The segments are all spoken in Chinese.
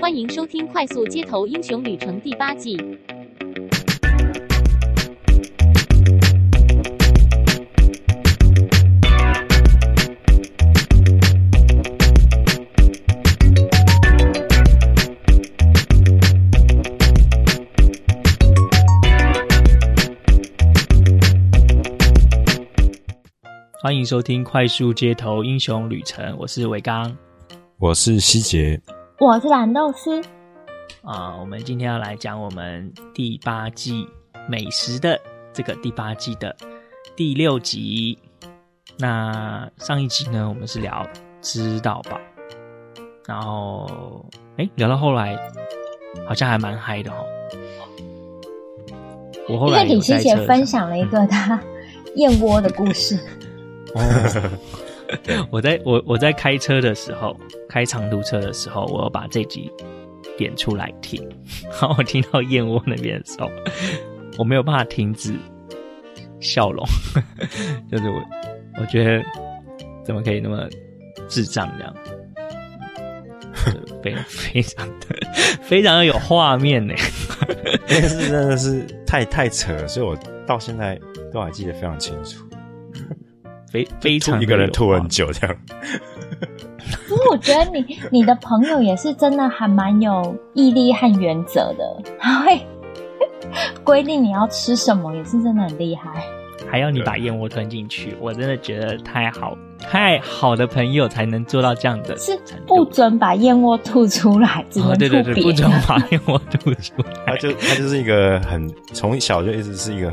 欢迎收听《快速街头英雄旅程》第八季。欢迎收听《快速街头英雄旅程》，我是伟刚，我是希杰，我是蓝豆丝。啊，我们今天要来讲我们第八季美食的这个第八季的第六集。那上一集呢，我们是聊知道吧，然后哎，聊到后来好像还蛮嗨的哦。我后来因为李希姐分享了一个她 燕窝的故事。哦，我在我我在开车的时候，开长途车的时候，我要把这集点出来听。然后我听到燕窝那边的时候，我没有办法停止笑容，就是我我觉得怎么可以那么智障这样，非非常的非常的有画面呢，那是真的是太太扯了，所以我到现在都还记得非常清楚。非非常一个人吐很久这样，不过我觉得你你的朋友也是真的还蛮有毅力和原则的，他会 规定你要吃什么，也是真的很厉害。还要你把燕窝吞进去，我真的觉得太好太好的朋友才能做到这样的，是不准把燕窝吐出来，只能吐、哦、对对对，不准把燕窝吐出来。他就他就是一个很从小就一直是一个。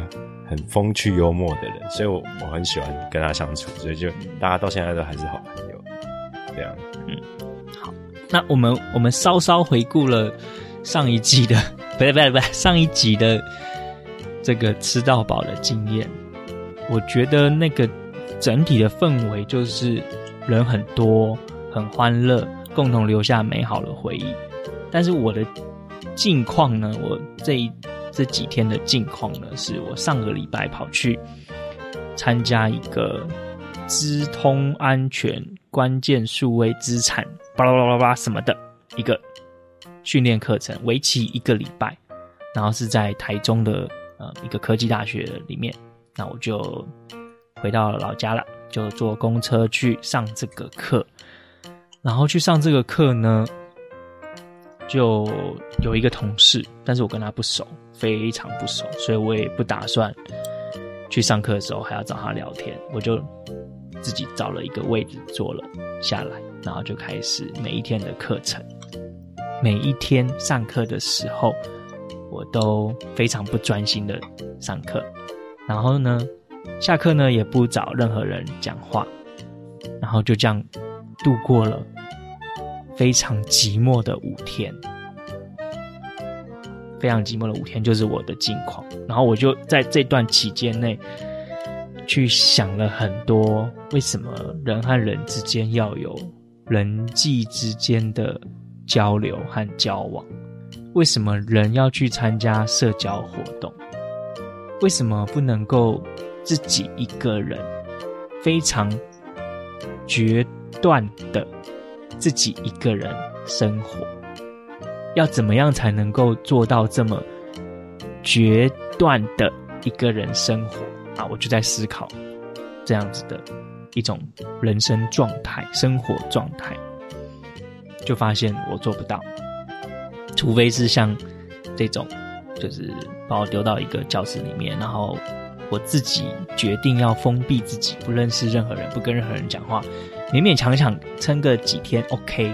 很风趣幽默的人，所以我我很喜欢跟他相处，所以就大家到现在都还是好朋友。这样，嗯，好，那我们我们稍稍回顾了上一季的，不对不对不对，上一集的这个吃到饱的经验，我觉得那个整体的氛围就是人很多，很欢乐，共同留下美好的回忆。但是我的近况呢，我这一。这几天的近况呢，是我上个礼拜跑去参加一个资通安全关键数位资产巴拉巴拉巴拉什么的一个训练课程，为期一个礼拜，然后是在台中的呃一个科技大学里面，那我就回到老家了，就坐公车去上这个课，然后去上这个课呢，就有一个同事，但是我跟他不熟。非常不熟，所以我也不打算去上课的时候还要找他聊天，我就自己找了一个位置坐了下来，然后就开始每一天的课程。每一天上课的时候，我都非常不专心的上课，然后呢，下课呢也不找任何人讲话，然后就这样度过了非常寂寞的五天。非常寂寞的五天，就是我的近况。然后我就在这段期间内，去想了很多，为什么人和人之间要有人际之间的交流和交往？为什么人要去参加社交活动？为什么不能够自己一个人非常决断的自己一个人生活？要怎么样才能够做到这么决断的一个人生活啊？我就在思考这样子的一种人生状态、生活状态，就发现我做不到，除非是像这种，就是把我丢到一个教室里面，然后我自己决定要封闭自己，不认识任何人，不跟任何人讲话，勉勉强强撑个几天，OK。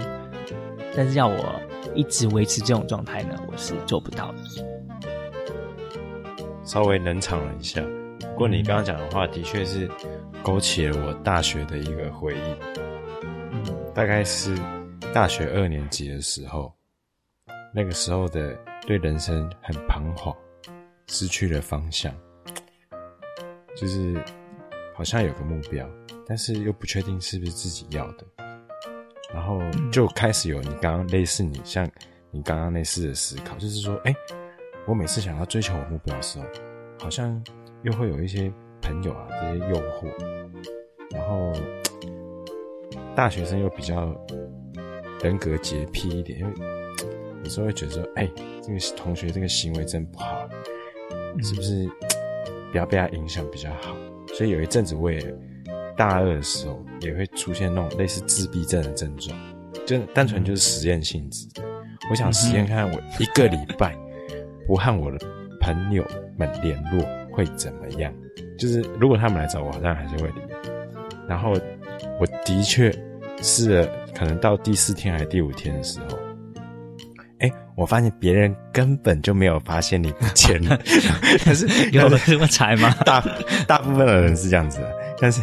但是要我。一直维持这种状态呢，我是做不到的。稍微冷场了一下，不过你刚刚讲的话，的确是勾起了我大学的一个回忆。嗯，大概是大学二年级的时候，那个时候的对人生很彷徨，失去了方向，就是好像有个目标，但是又不确定是不是自己要的。然后就开始有你刚刚类似你像你刚刚类似的思考，就是说，哎，我每次想要追求我目标的时候，好像又会有一些朋友啊这些诱惑，然后大学生又比较人格洁癖一点，因为有时候会觉得说，哎、欸，这个同学这个行为真不好，是不是 不要被他影响比较好？所以有一阵子我也大二的时候也会出现那种类似自闭症的症状，就单纯就是实验性质。我想实验看看我一个礼拜不和我的朋友们联络会怎么样。就是如果他们来找我，好像还是会理。然后我的确试了，可能到第四天还是第五天的时候，哎，我发现别人根本就没有发现你不见了。但是有这么惨吗？大大部分的人是这样子的，但是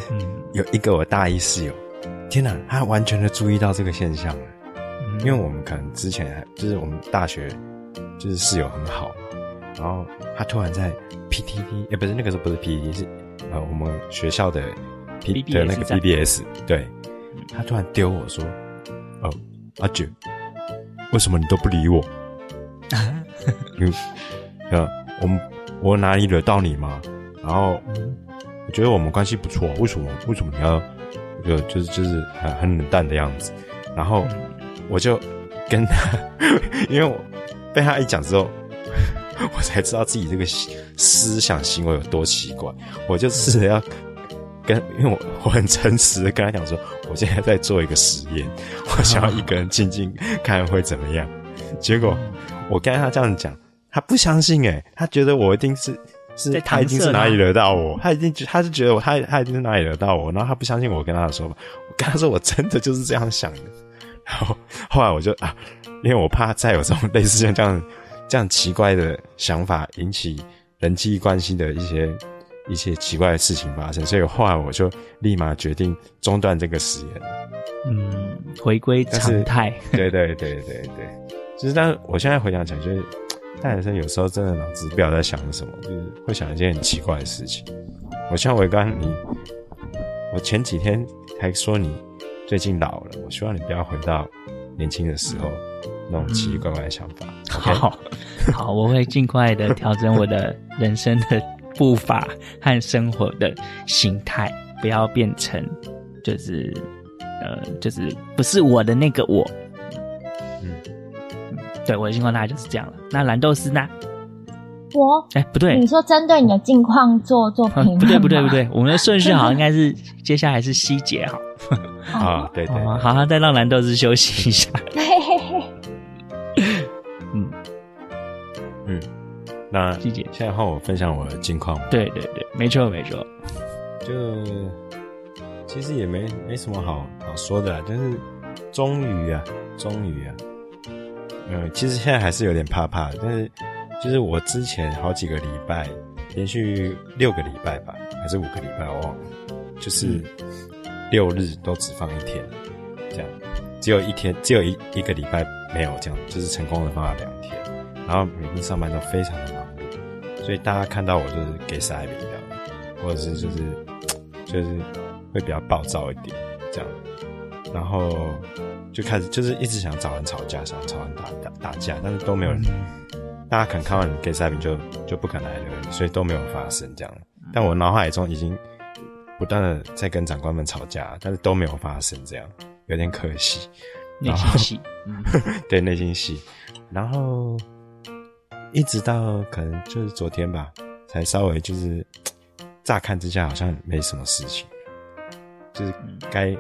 有一个我大一室友，天哪，他完全的注意到这个现象了。因为我们可能之前就是我们大学就是室友很好，然后他突然在 PTT，也不是那个时候不是 PTT，是呃我们学校的 P 的那个 BBS，对，他突然丢我说：“哦，阿九，为什么你都不理我？嗯，呃，我们我哪里惹到你吗？然后我觉得我们关系不错，为什么为什么你要就就是就是很很冷淡的样子？然后。”我就跟他，因为我被他一讲之后，我才知道自己这个思想行为有多奇怪。我就试着要跟，因为我我很诚实的跟他讲说，我现在在做一个实验，我想要一个人静静看会怎么样。结果我跟他这样讲，他不相信诶，他觉得我一定是是他一定是哪里惹到我，他一定他是觉得我他他一定是哪里惹到我，然后他不相信我跟他的说法。我跟他说我真的就是这样想的。然后后来我就啊，因为我怕再有这种类似像这样这样奇怪的想法引起人际关系的一些一些奇怪的事情发生，所以后来我就立马决定中断这个实验。嗯，回归常态。对对对对对，就是但是我现在回想起来，就是大学生有时候真的脑子不知道在想什么，就是会想一件很奇怪的事情。我像我刚你，我前几天还说你。最近老了，我希望你不要回到年轻的时候那种奇奇怪怪的想法。嗯 okay? 好，好，我会尽快的调整我的人生的步伐和生活的形态，不要变成就是呃，就是不是我的那个我。嗯，对，我的情况大概就是这样了。那蓝豆丝呢？我哎，不对，你说针对你的近况做做评论？不对，不对，不对，我们的顺序好像应该是接下来是希姐好。啊，对对，好好，再让蓝豆子休息一下。嗯嗯，那希姐，现在换我分享我的近况。对对对，没错没错。就其实也没没什么好好说的啦，就是终于啊，终于啊，嗯，其实现在还是有点怕怕的，但是就是我之前好几个礼拜，连续六个礼拜吧，还是五个礼拜，我忘了，就是。嗯六日都只放一天，这样，只有一天，只有一一个礼拜没有这样，就是成功的放了两天，然后每天上班都非常的忙碌，所以大家看到我就是给傻逼这样，或者是就是 就是会比较暴躁一点这样，然后就开始就是一直想找人吵架，想吵人打打打架，但是都没有人，大家可能看完你给傻逼就就不敢来了，所以都没有发生这样，但我脑海中已经。不断的在跟长官们吵架，但是都没有发生，这样有点可惜。内心戏，嗯、对内心戏。然后一直到可能就是昨天吧，才稍微就是 乍看之下好像没什么事情，就是该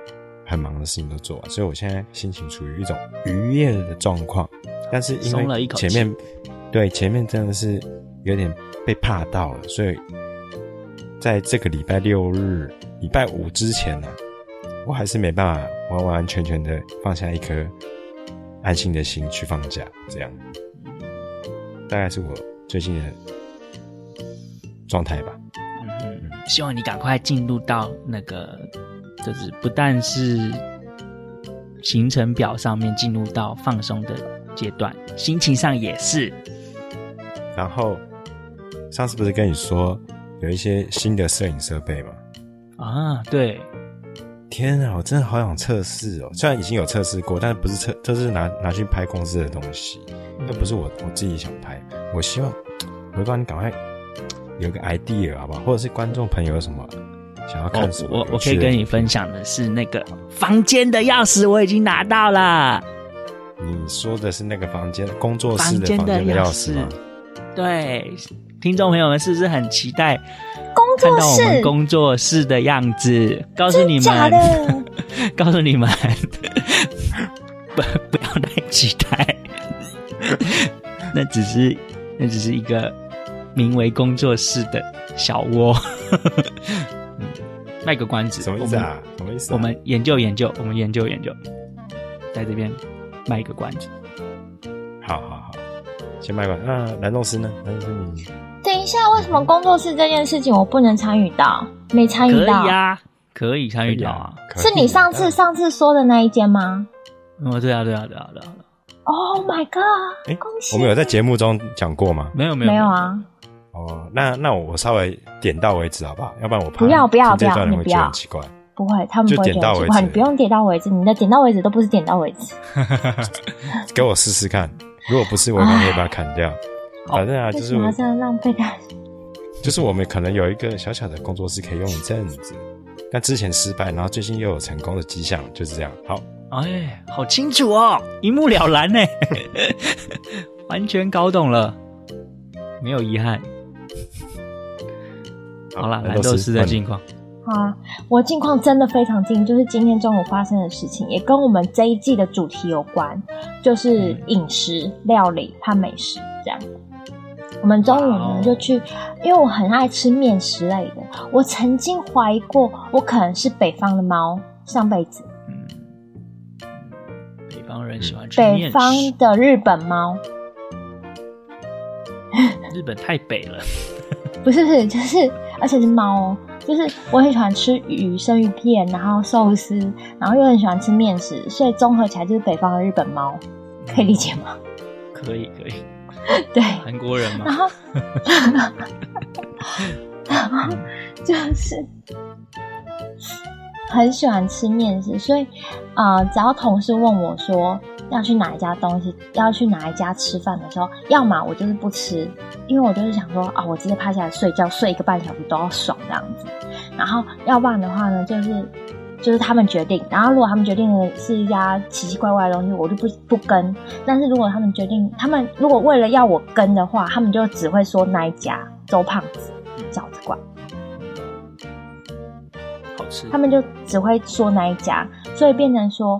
很忙的事情都做完，所以我现在心情处于一种愉悦的状况。但是因为前面对前面真的是有点被怕到了，所以。在这个礼拜六日、礼拜五之前呢、啊，我还是没办法完完全全的放下一颗安心的心去放假。这样，大概是我最近的状态吧。希望你赶快进入到那个，就是不但是行程表上面进入到放松的阶段，心情上也是。然后上次不是跟你说？有一些新的摄影设备吗？啊，对！天啊，我真的好想测试哦！虽然已经有测试过，但是不是测，这是拿拿去拍公司的东西，那不是我我自己想拍。我希望我帮你赶快有个 idea 好不好？或者是观众朋友有什么想要看什么？我我我可以跟你分享的是那个房间的钥匙，我已经拿到了。你说的是那个房间工作室的房间的钥匙吗？对，听众朋友们是不是很期待工作室看到我们工作室的样子？告诉你们，告诉你们，不不要太期待，那只是那只是一个名为工作室的小窝。嗯，卖个关子，什么意思啊？什么意思啊？我们研究研究，我们研究研究，在这边卖一个关子。好好好，先卖关子。那蓝洞师呢？蓝洞师你等一下，为什么工作室这件事情我不能参与到？没参与到？可以啊，可以参与到啊。是你上次上次说的那一间吗？哦，对啊，对啊，对啊，对啊。Oh my god！哎，恭喜！我们有在节目中讲过吗？没有，没有，没有啊。哦，那那我稍微点到为止好不好？要不然我怕不要不要不要，你不要很奇怪。不会，他们不会觉得很奇怪。你不用点到为止，你的点到为止都不是点到为止。给我试试看，如果不是，我可能会把它砍掉。反正啊，就是这样浪费它。就是我们可能有一个小小的工作室可以用一阵子，但之前失败，然后最近又有成功的迹象，就是这样。好，哎，好清楚哦，一目了然呢，完全搞懂了，没有遗憾。好了，蓝豆丝的近况。好啊，我近况真的非常近，就是今天中午发生的事情，也跟我们这一季的主题有关，就是饮食、嗯、料理和美食这样。我们中午呢就去，因为我很爱吃面食类的。我曾经怀疑过，我可能是北方的猫，上辈子。嗯，北方人喜欢吃北方的日本猫。日本太北了。不是不是，就是而且是猫哦，就是我很喜欢吃鱼生鱼片，然后寿司，然后又很喜欢吃面食，所以综合起来就是北方的日本猫，可以理解吗？可 以可以。对，韩国人嘛，然后，然 后就是很喜欢吃面食，所以啊、呃，只要同事问我说要去哪一家东西，要去哪一家吃饭的时候，要么我就是不吃，因为我就是想说啊，我直接趴下来睡觉，睡一个半小时都要爽这样子，然后要不然的话呢，就是。就是他们决定，然后如果他们决定的是一家奇奇怪怪的东西，我就不不跟。但是如果他们决定，他们如果为了要我跟的话，他们就只会说那一家周胖子饺子馆，好吃。他们就只会说那一家，所以变成说，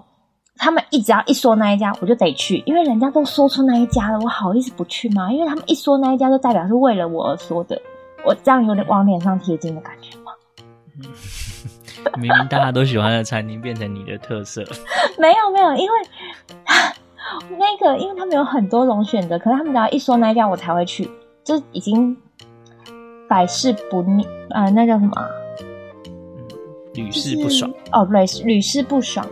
他们一只要一说那一家，我就得去，因为人家都说出那一家了，我好意思不去吗？因为他们一说那一家，就代表是为了我而说的，我这样有点往脸上贴金的感觉吗？嗯明明大家都喜欢的餐厅变成你的特色，没有没有，因为那个，因为他们有很多种选择，可是他们只要一说那一家，我才会去，就已经百试不腻，呃，那叫什么？屡试不爽哦，对，屡试不爽。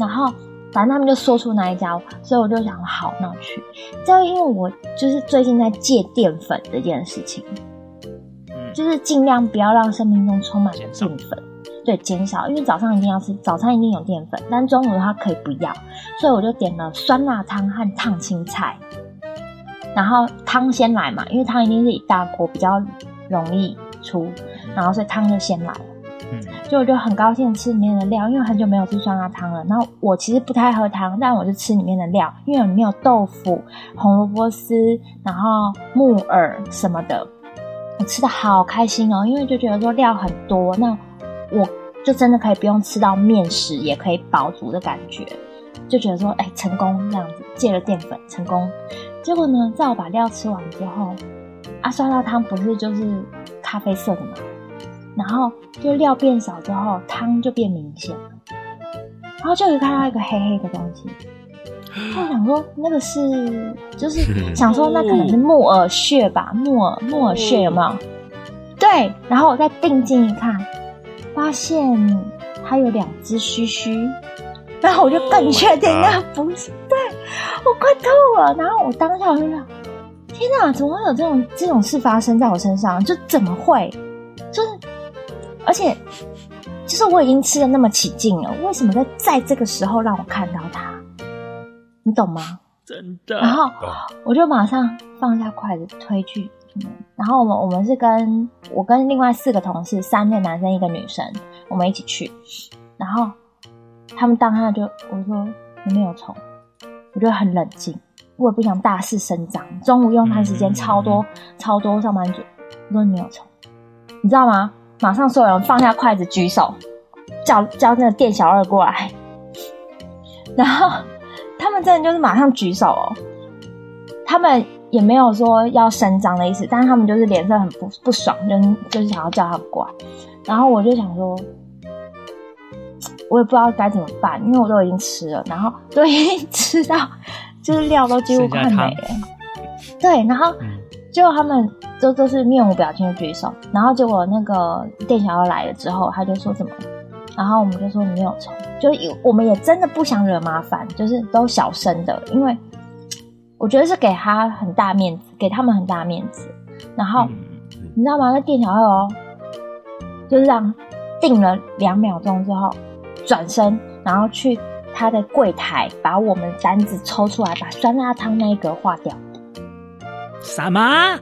然后反正他们就说出那一家，所以我就想，好，那我去。就因为我就是最近在戒淀粉这件事情。就是尽量不要让生命中充满淀粉，对，减少，因为早上一定要吃，早餐一定有淀粉，但中午的话可以不要，所以我就点了酸辣汤和烫青菜，然后汤先来嘛，因为汤一定是一大锅比较容易出，然后所以汤就先来就我就很高兴吃里面的料，因为很久没有吃酸辣汤了，然后我其实不太喝汤，但我就吃里面的料，因为里面有豆腐、红萝卜丝，然后木耳什么的。我吃的好开心哦，因为就觉得说料很多，那我就真的可以不用吃到面食，也可以饱足的感觉，就觉得说，哎，成功这样子，戒了淀粉成功。结果呢，在我把料吃完之后，啊，酸辣汤不是就是咖啡色的嘛，然后就料变少之后，汤就变明显了，然后就有看到一个黑黑的东西。我想说，那个是，就是想说，那可能是木耳屑吧？木耳木耳屑有没有？对，然后我再定睛一看，发现它有两只须须，然后我就更确定那不是。对，我快吐了。然后我当下我就想，天哪，怎么会有这种这种事发生在我身上？就怎么会？就是，而且，就是我已经吃的那么起劲了，为什么在在这个时候让我看到它？你懂吗？真的。然后我就马上放下筷子，推去。然后我们我们是跟我跟另外四个同事，三个男生一个女生，我们一起去。然后他们当下就我说你没有虫，我就很冷静，我也不想大肆声张。中午用餐时间超多、嗯、超多上班族，我说你没有虫，你知道吗？马上所有人放下筷子举手，叫叫那个店小二过来，然后他们真的就是马上举手哦，他们也没有说要声张的意思，但是他们就是脸色很不不爽，就是就是想要叫他过来，然后我就想说。我也不知道该怎么办，因为我都已经吃了，然后都已经吃到，就是料都几乎快没了。对，然后结果他们都都是面无表情的举手，然后结果那个店小二来了之后，他就说什么，然后我们就说你没有抽，就我们也真的不想惹麻烦，就是都小声的，因为我觉得是给他很大面子，给他们很大面子。然后你知道吗？那店小二哦，就是这样定了两秒钟之后。转身，然后去他的柜台，把我们单子抽出来，把酸辣汤那一格划掉。什么？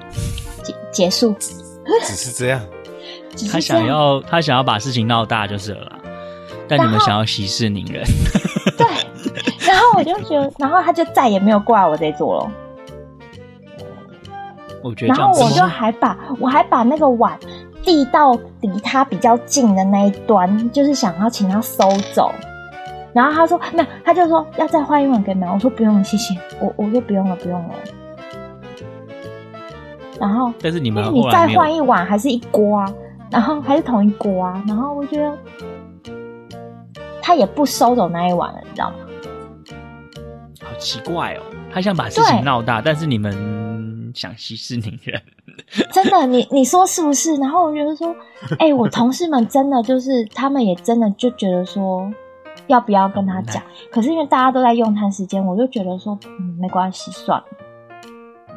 结结束？只是这样？他想要他想要把事情闹大就是了。但你们想要息事宁人。对。然后我就觉得，然后他就再也没有过来我这桌了。我觉得。然后我就还把我还把那个碗。递到离他比较近的那一端，就是想要请他收走。然后他说没有，他就说要再换一碗给你们。我说不用了，谢谢。我我说不用了，不用了。然后，但是你们你再换一碗还是一锅啊？然后还是同一锅啊？然后我觉得他也不收走那一碗了，你知道吗？好奇怪哦，他想把事情闹大，但是你们想息事宁人。真的，你你说是不是？然后我觉得说，哎、欸，我同事们真的就是，他们也真的就觉得说，要不要跟他讲？可是因为大家都在用餐时间，我就觉得说，嗯，没关系，算了。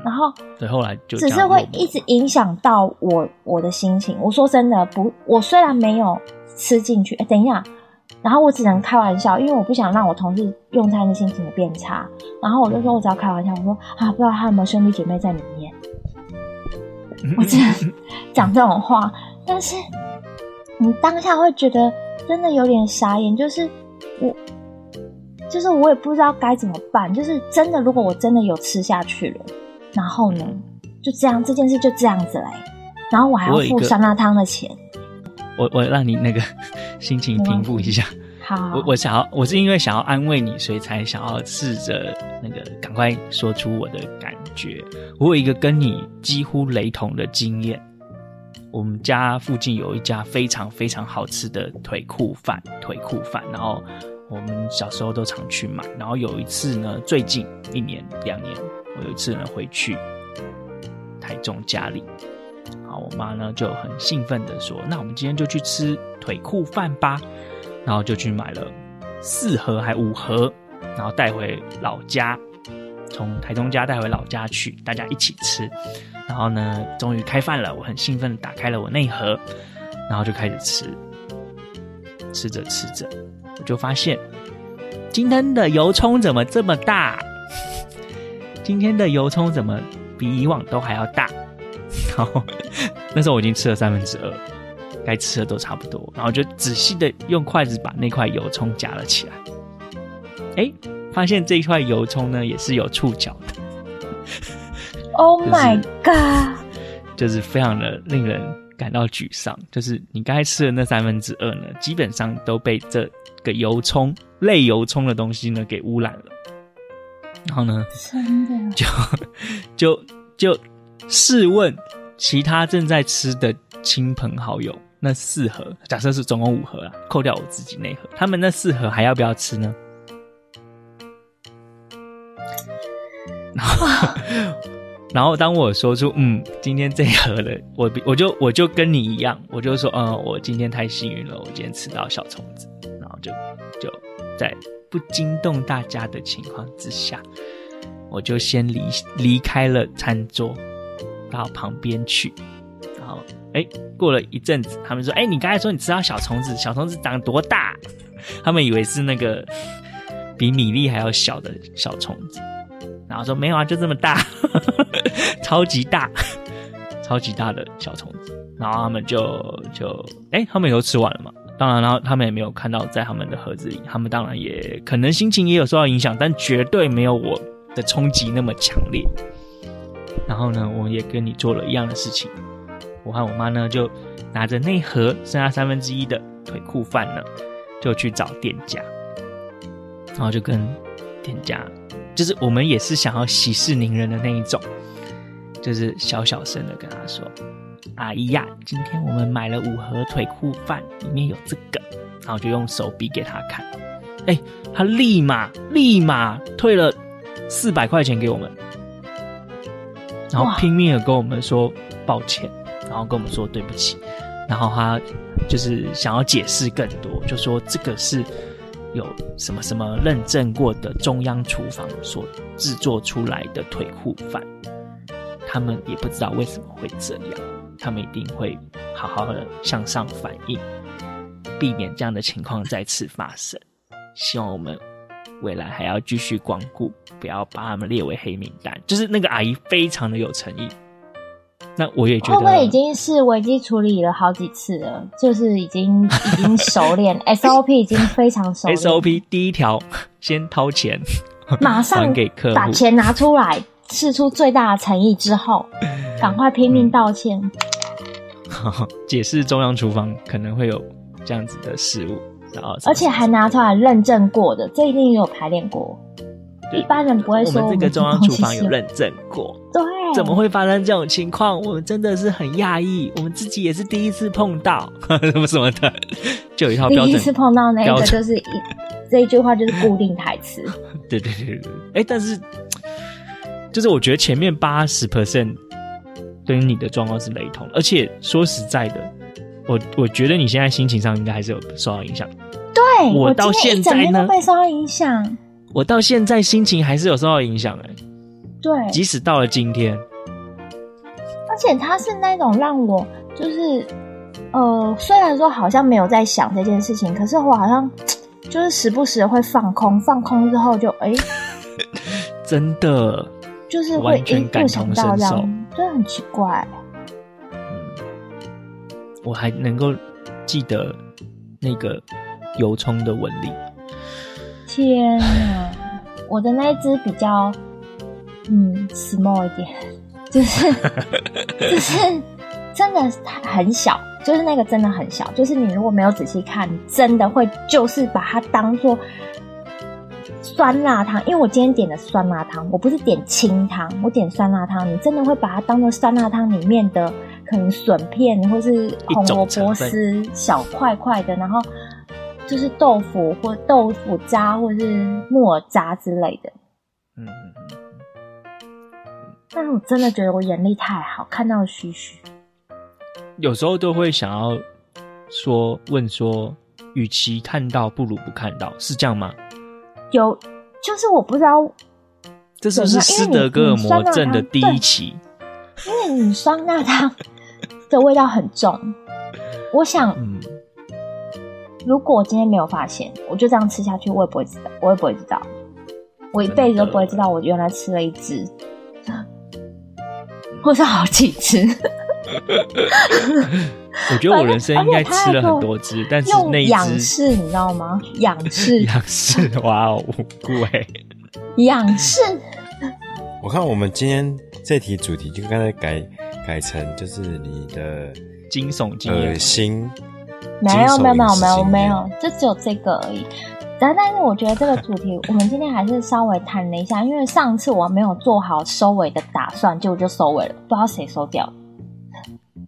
然后，对，后来就只是会一直影响到我我的心情。我说真的，不，我虽然没有吃进去，哎、欸，等一下，然后我只能开玩笑，因为我不想让我同事用餐的心情也变差。然后我就说，我只要开玩笑，我说啊，不知道他有没有兄弟姐妹在里面。我只能讲这种话，但是你当下会觉得真的有点傻眼，就是我，就是我也不知道该怎么办，就是真的，如果我真的有吃下去了，然后呢，就这样这件事就这样子嘞，然后我还要付酸辣汤的钱，我我让你那个 心情平复一下。好，我我想要，我是因为想要安慰你，所以才想要试着那个赶快说出我的感觉。我有一个跟你几乎雷同的经验。我们家附近有一家非常非常好吃的腿库饭，腿库饭。然后我们小时候都常去买。然后有一次呢，最近一年两年，我有一次呢回去台中家里，然后我妈呢就很兴奋的说：“那我们今天就去吃腿库饭吧。”然后就去买了四盒还五盒，然后带回老家，从台中家带回老家去，大家一起吃。然后呢，终于开饭了，我很兴奋的打开了我那一盒，然后就开始吃。吃着吃着，我就发现今天的油葱怎么这么大？今天的油葱怎么比以往都还要大？然后 那时候我已经吃了三分之二。该吃的都差不多，然后就仔细的用筷子把那块油葱夹了起来。哎，发现这一块油葱呢也是有触角的。Oh my god！就是非常的令人感到沮丧。就是你刚才吃的那三分之二呢，基本上都被这个油葱类油葱的东西呢给污染了。然后呢，真的就 就就试问其他正在吃的亲朋好友。那四盒，假设是总共五盒啊，扣掉我自己那盒，他们那四盒还要不要吃呢？然后，然后当我说出嗯，今天这一盒的，我我就我就跟你一样，我就说嗯，我今天太幸运了，我今天吃到小虫子，然后就就在不惊动大家的情况之下，我就先离离开了餐桌，到旁边去。哎，过了一阵子，他们说：“哎，你刚才说你吃到小虫子，小虫子长多大？”他们以为是那个比米粒还要小的小虫子，然后说：“没有啊，就这么大，超级大，超级大的小虫子。”然后他们就就哎，他们也都吃完了嘛，当然，然后他们也没有看到在他们的盒子里，他们当然也可能心情也有受到影响，但绝对没有我的冲击那么强烈。然后呢，我也跟你做了一样的事情，我和我妈呢就拿着那盒剩下三分之一的腿裤饭呢，就去找店家，然后就跟店家，就是我们也是想要息事宁人的那一种，就是小小声的跟他说。阿姨呀，今天我们买了五盒腿裤饭，里面有这个，然后就用手比给他看，哎，他立马立马退了四百块钱给我们，然后拼命的跟我们说抱歉，然后跟我们说对不起，然后他就是想要解释更多，就说这个是有什么什么认证过的中央厨房所制作出来的腿裤饭，他们也不知道为什么会这样。他们一定会好好的向上反映，避免这样的情况再次发生。希望我们未来还要继续光顾，不要把他们列为黑名单。就是那个阿姨非常的有诚意，那我也觉得，会不会已经是危机处理了好几次了？就是已经已经熟练，SOP 已经非常熟练。SOP 第一条，先掏钱，马上给客户，把钱拿出来，试出最大的诚意之后，赶快拼命道歉。嗯 解释中央厨房可能会有这样子的食物，然后而且还拿出来认证过的，这一定有排练过。一般人不会说我们这个中央厨房有认证过，对，怎么会发生这种情况？我们真的是很讶异，我们自己也是第一次碰到什么 什么的，就有一套标准。第一次碰到那个就是一这一句话就是固定台词。对对对对，哎，但是就是我觉得前面八十 percent。跟你的状况是雷同，而且说实在的，我我觉得你现在心情上应该还是有受到影响。对，我到现在呢，被受到影响。我到现在心情还是有受到影响哎。对，即使到了今天，而且他是那种让我就是呃，虽然说好像没有在想这件事情，可是我好像 就是时不时的会放空，放空之后就哎，欸、真的。就是会一不想到这样，真的很奇怪。嗯，我还能够记得那个油葱的纹理。天哪，我的那一只比较嗯 small 一点，就是 就是真的很小，就是那个真的很小，就是你如果没有仔细看，真的会就是把它当做。酸辣汤，因为我今天点的酸辣汤，我不是点清汤，我点酸辣汤。你真的会把它当做酸辣汤里面的可能笋片，或是红萝卜丝小块块的，然后就是豆腐或豆腐渣，或是木耳渣之类的。嗯嗯嗯。但是我真的觉得我眼力太好，看到嘘嘘。有时候都会想要说问说，与其看到不如不看到，是这样吗？有，就是我不知道，这是不是斯德哥尔摩症的第一期？因为你酸辣汤的味道很重，我想，嗯，如果我今天没有发现，我就这样吃下去，我也不会知道，我也不会知道，我一辈子都不会知道，我原来吃了一只，或是好几只。我觉得我人生应该吃了很多只，但是那一只仰视，你知道吗？仰视，仰视，哇哦，贵！仰视。我看我们今天这题主题就刚才改改成，就是你的惊悚经验、恶心。没有没有没有没有没有，就只有这个而已。但但是我觉得这个主题，我们今天还是稍微谈了一下，因为上次我没有做好收尾的打算，结果就收尾了，不知道谁收掉。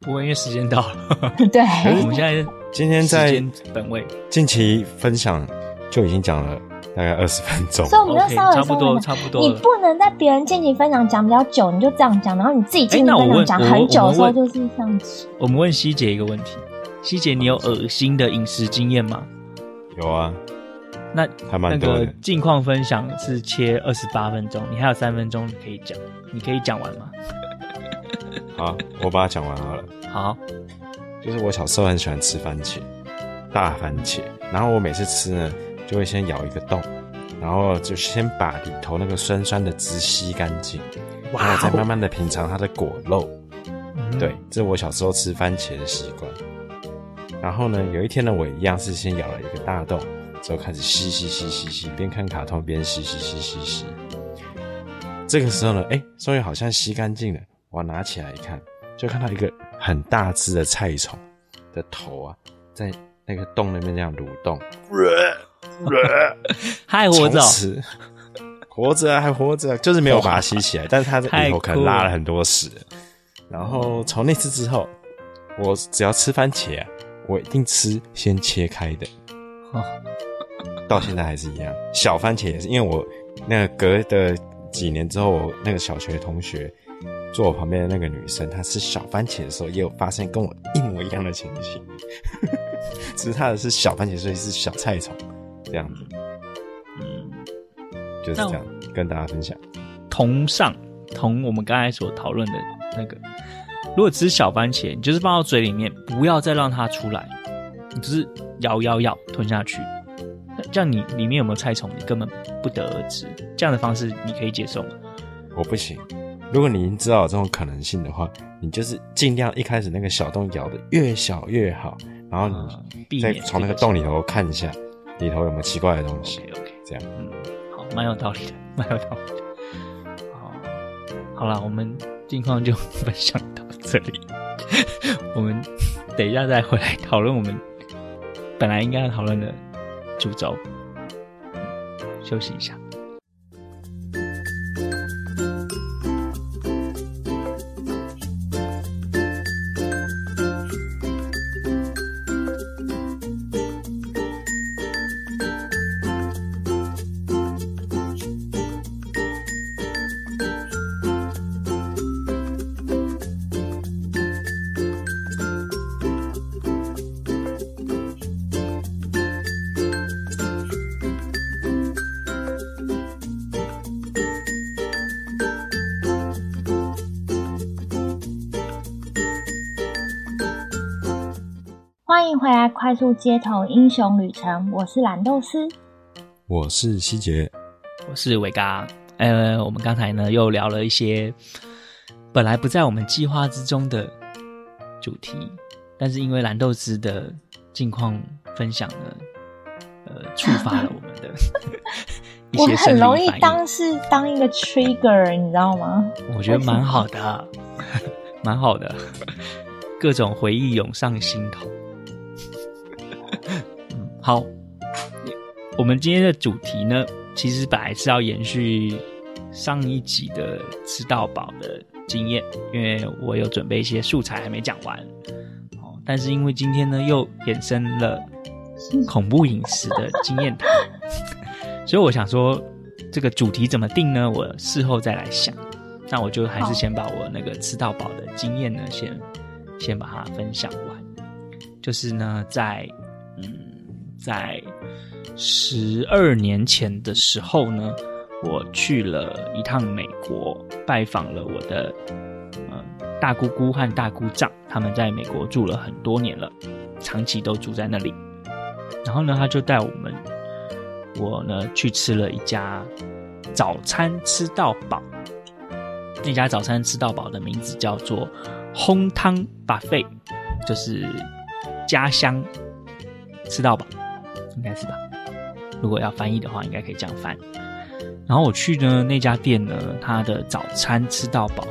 不过因为时间到了，对，我们现在今天在本位近期分享就已经讲了大概二十分钟，所以我们就稍微 okay, 差不多差不多。你不能在别人近期分享讲比较久，你就这样讲，然后你自己近期分享讲很久的时候就是这样子。我们问希姐一个问题：希姐，你有恶心的饮食经验吗？有啊，那那个近况分享是切二十八分钟，你还有三分钟可以讲，你可以讲完吗？好，我把它讲完好了。好，就是我小时候很喜欢吃番茄，大番茄。然后我每次吃呢，就会先咬一个洞，然后就先把里头那个酸酸的汁吸干净，然后再慢慢的品尝它的果肉。嗯、对，这是我小时候吃番茄的习惯。然后呢，有一天呢，我一样是先咬了一个大洞，之后开始吸吸吸吸吸，边看卡通边吸吸吸吸吸。这个时候呢，哎，终于好像吸干净了。我拿起来一看，就看到一个很大只的菜虫的头啊，在那个洞那边这样蠕动。还活着，活着啊，还活着，就是没有把它吸起来，但是它的里头可能拉了很多屎。然后从那次之后，我只要吃番茄啊，我一定吃先切开的。到现在还是一样，小番茄也是，因为我那个隔的几年之后，我那个小学同学坐我旁边的那个女生，她吃小番茄的时候，也有发生跟我一模一样的情形，只是她的是小番茄，所以是小菜虫这样子。嗯，就是这样跟大家分享。同上同我们刚才所讨论的那个，如果吃小番茄，你就是放到嘴里面，不要再让它出来，你就是咬咬咬吞下去。这样你里面有没有菜虫，你根本不得而知。这样的方式你可以接受吗？我不行。如果你已经知道有这种可能性的话，你就是尽量一开始那个小洞咬的越小越好，然后你再从那个洞里头看一下，里头有没有奇怪的东西。OK，, okay. 这样，嗯，好，蛮有道理的，蛮有道理的。好，好了，我们近况就分享到这里。我们等一下再回来讨论我们本来应该要讨论的。主轴，休息一下。快速街头英雄旅程。我是蓝豆丝，我是希杰，我是伟嘎。呃，我们刚才呢又聊了一些本来不在我们计划之中的主题，但是因为蓝豆丝的近况分享呢，呃，触发了我们的 一些。我很容易当是当一个 trigger，你知道吗？我觉得蛮好的，蛮好的，各种回忆涌上心头。好，我们今天的主题呢，其实本来是要延续上一集的吃到饱的经验，因为我有准备一些素材还没讲完。哦，但是因为今天呢又衍生了恐怖饮食的经验谈，所以我想说这个主题怎么定呢？我事后再来想。那我就还是先把我那个吃到饱的经验呢，先先把它分享完。就是呢，在嗯。在十二年前的时候呢，我去了一趟美国，拜访了我的呃大姑姑和大姑丈，他们在美国住了很多年了，长期都住在那里。然后呢，他就带我们，我呢去吃了一家早餐吃到饱。那家早餐吃到饱的名字叫做 Hometown Buffet，就是家乡吃到饱。应该是吧，如果要翻译的话，应该可以这样翻。然后我去呢那家店呢，它的早餐吃到饱，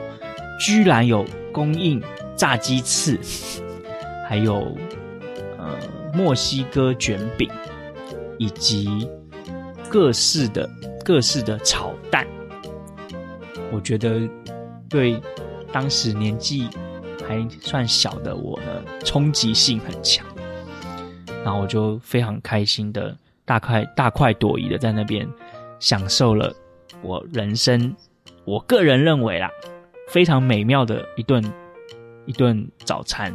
居然有供应炸鸡翅，还有呃墨西哥卷饼，以及各式的各式的炒蛋。我觉得对当时年纪还算小的我呢，冲击性很强。然后我就非常开心的大快大快朵颐的在那边享受了我人生我个人认为啦非常美妙的一顿一顿早餐。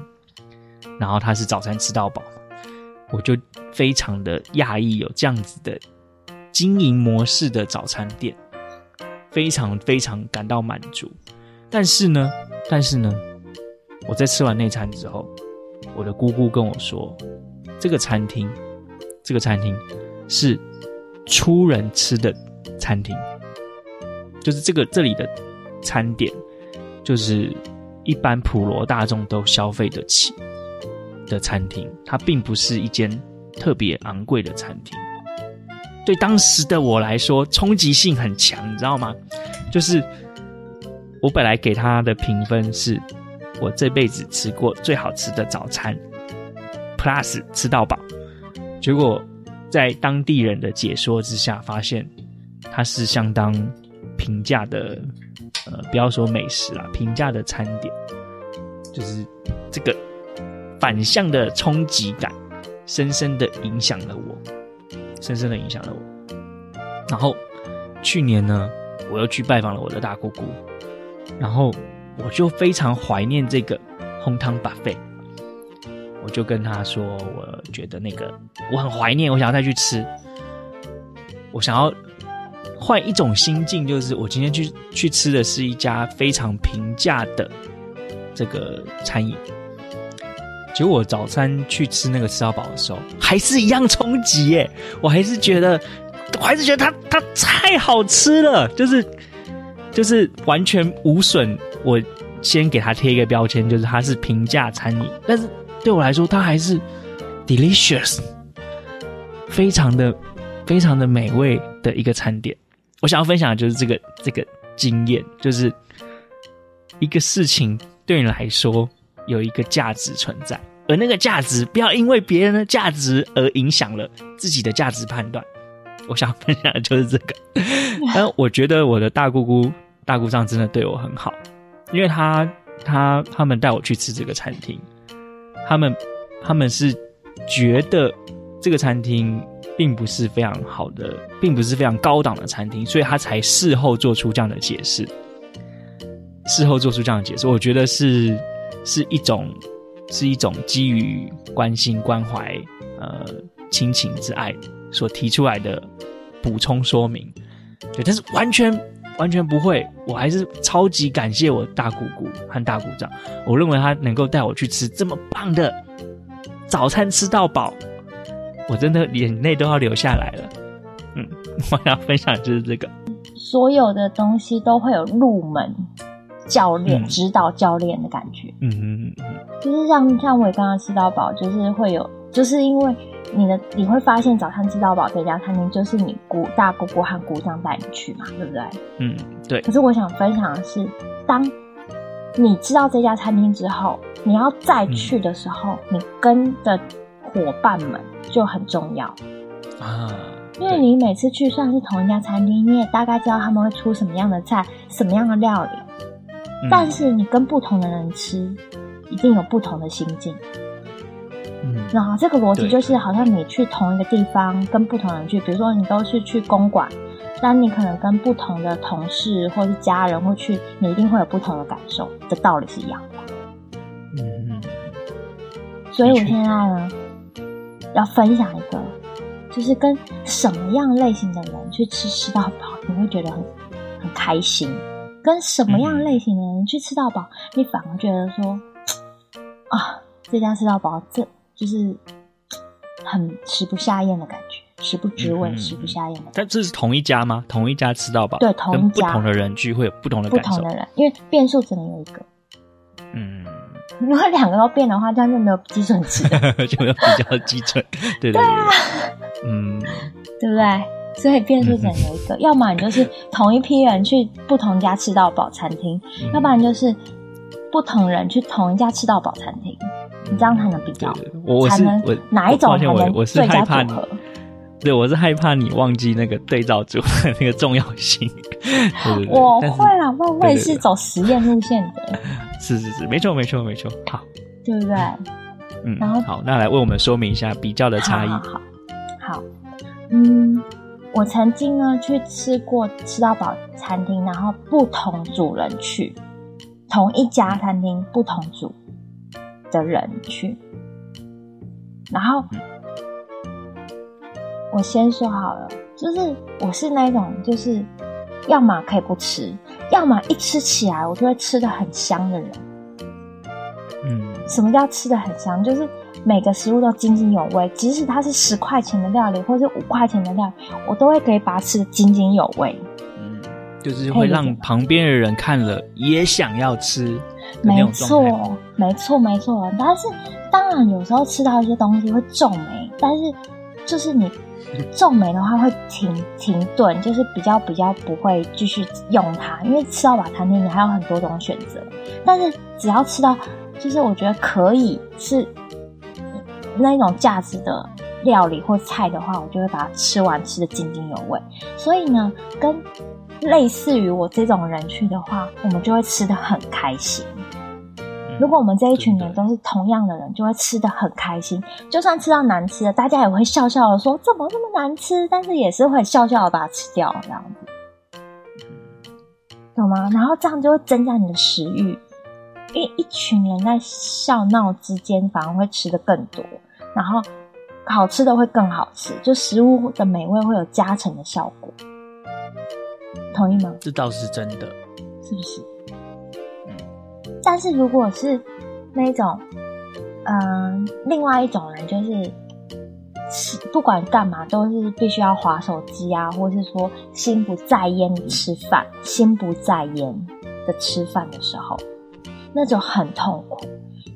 然后他是早餐吃到饱，我就非常的讶异有这样子的经营模式的早餐店，非常非常感到满足。但是呢，但是呢，我在吃完那餐之后，我的姑姑跟我说。这个餐厅，这个餐厅是粗人吃的餐厅，就是这个这里的餐点，就是一般普罗大众都消费得起。的餐厅，它并不是一间特别昂贵的餐厅。对当时的我来说，冲击性很强，你知道吗？就是我本来给他的评分是我这辈子吃过最好吃的早餐，Plus 吃到饱。结果在当地人的解说之下，发现它是相当平价的，呃，不要说美食啦，平价的餐点，就是这个反向的冲击感，深深的影响了我。深深的影响了我。然后去年呢，我又去拜访了我的大姑姑，然后我就非常怀念这个红汤 buffet。我就跟他说，我觉得那个我很怀念，我想要再去吃。我想要换一种心境，就是我今天去去吃的是一家非常平价的这个餐饮。结果我早餐去吃那个吃到饱的时候，还是一样冲击耶！我还是觉得，我还是觉得它它太好吃了，就是就是完全无损。我先给它贴一个标签，就是它是平价餐饮，但是对我来说，它还是 delicious，非常的非常的美味的一个餐点。我想要分享的就是这个这个经验，就是一个事情对你来说。有一个价值存在，而那个价值不要因为别人的价值而影响了自己的价值判断。我想分享的就是这个。但我觉得我的大姑姑、大姑丈真的对我很好，因为他、他、他们带我去吃这个餐厅，他们、他们是觉得这个餐厅并不是非常好的，并不是非常高档的餐厅，所以他才事后做出这样的解释。事后做出这样的解释，我觉得是。是一种，是一种基于关心、关怀、呃亲情之爱所提出来的补充说明，对，但是完全完全不会，我还是超级感谢我大姑姑和大姑丈，我认为他能够带我去吃这么棒的早餐，吃到饱，我真的眼泪都要流下来了。嗯，我要分享的就是这个，所有的东西都会有入门。教练、嗯、指导教练的感觉，嗯嗯嗯，就是像像我刚刚吃到饱，就是会有，就是因为你的你会发现早餐吃到饱这家餐厅，就是你姑大姑姑和姑丈带你去嘛，对不对？嗯，对。可是我想分享的是，当你知道这家餐厅之后，你要再去的时候，嗯、你跟的伙伴们就很重要啊，因为你每次去算是同一家餐厅，你也大概知道他们会出什么样的菜，什么样的料理。但是你跟不同的人吃，一定有不同的心境。嗯，然后这个逻辑就是，好像你去同一个地方，跟不同人去，比如说你都是去公馆，但你可能跟不同的同事或是家人会去，你一定会有不同的感受。这道理是一样的。嗯嗯。所以我现在呢，要分享一个，就是跟什么样类型的人去吃吃到饱，你会觉得很很开心。跟什么样类型的人去吃到饱，嗯、你反而觉得说，啊，这家吃到饱，这就是很食不下咽的感觉，食不知味，嗯、食不下咽。但这是同一家吗？同一家吃到饱？对，同一家。不同的人聚会有不同的感受。不同的人，因为变数只能有一个。嗯，如果两个都变的话，这样就没有基准值，就没有比较基准。对对啊、嗯，对不对？所以变数只能有一个，嗯、要么你就是同一批人去不同家吃到饱餐厅，嗯、要不然就是不同人去同一家吃到饱餐厅，嗯、你这样才能比较，我才能哪一种才能最佳组合？对，我是害怕你忘记那个对照组的那个重要性。对对对我会啦，我会是走实验路线的。是是是，没错没错没错，好，对不对？嗯，然后好，那来为我们说明一下比较的差异。好，好，好，嗯。我曾经呢去吃过吃到饱餐厅，然后不同主人去，同一家餐厅不同组的人去，然后我先说好了，就是我是那种就是要么可以不吃，要么一吃起来我就会吃的很香的人。嗯，什么叫吃的很香？就是。每个食物都津津有味，即使它是十块钱的料理，或是五块钱的料理，我都会可以把它吃的津津有味。嗯，就是会让旁边的人看了也想要吃。没错，没错，没错。但是当然有时候吃到一些东西会皱眉，但是就是你 皱眉的话会停停顿，就是比较比较不会继续用它，因为吃到饱餐厅你还有很多种选择。但是只要吃到，就是我觉得可以是那一种价值的料理或菜的话，我就会把它吃完，吃的津津有味。所以呢，跟类似于我这种人去的话，我们就会吃得很开心。如果我们这一群人都是同样的人，就会吃得很开心。就算吃到难吃的，大家也会笑笑的说：“怎么那么难吃？”但是也是会笑笑的把它吃掉，这样子，懂吗？然后这样就会增加你的食欲，因为一群人在笑闹之间，反而会吃得更多，然后好吃的会更好吃，就食物的美味会有加成的效果。同意吗？这倒是真的，是不是？但是如果是那种，嗯、呃，另外一种人，就是吃不管干嘛都是必须要划手机啊，或是说心不在焉的吃饭，心不在焉的吃饭的时候，那种很痛苦，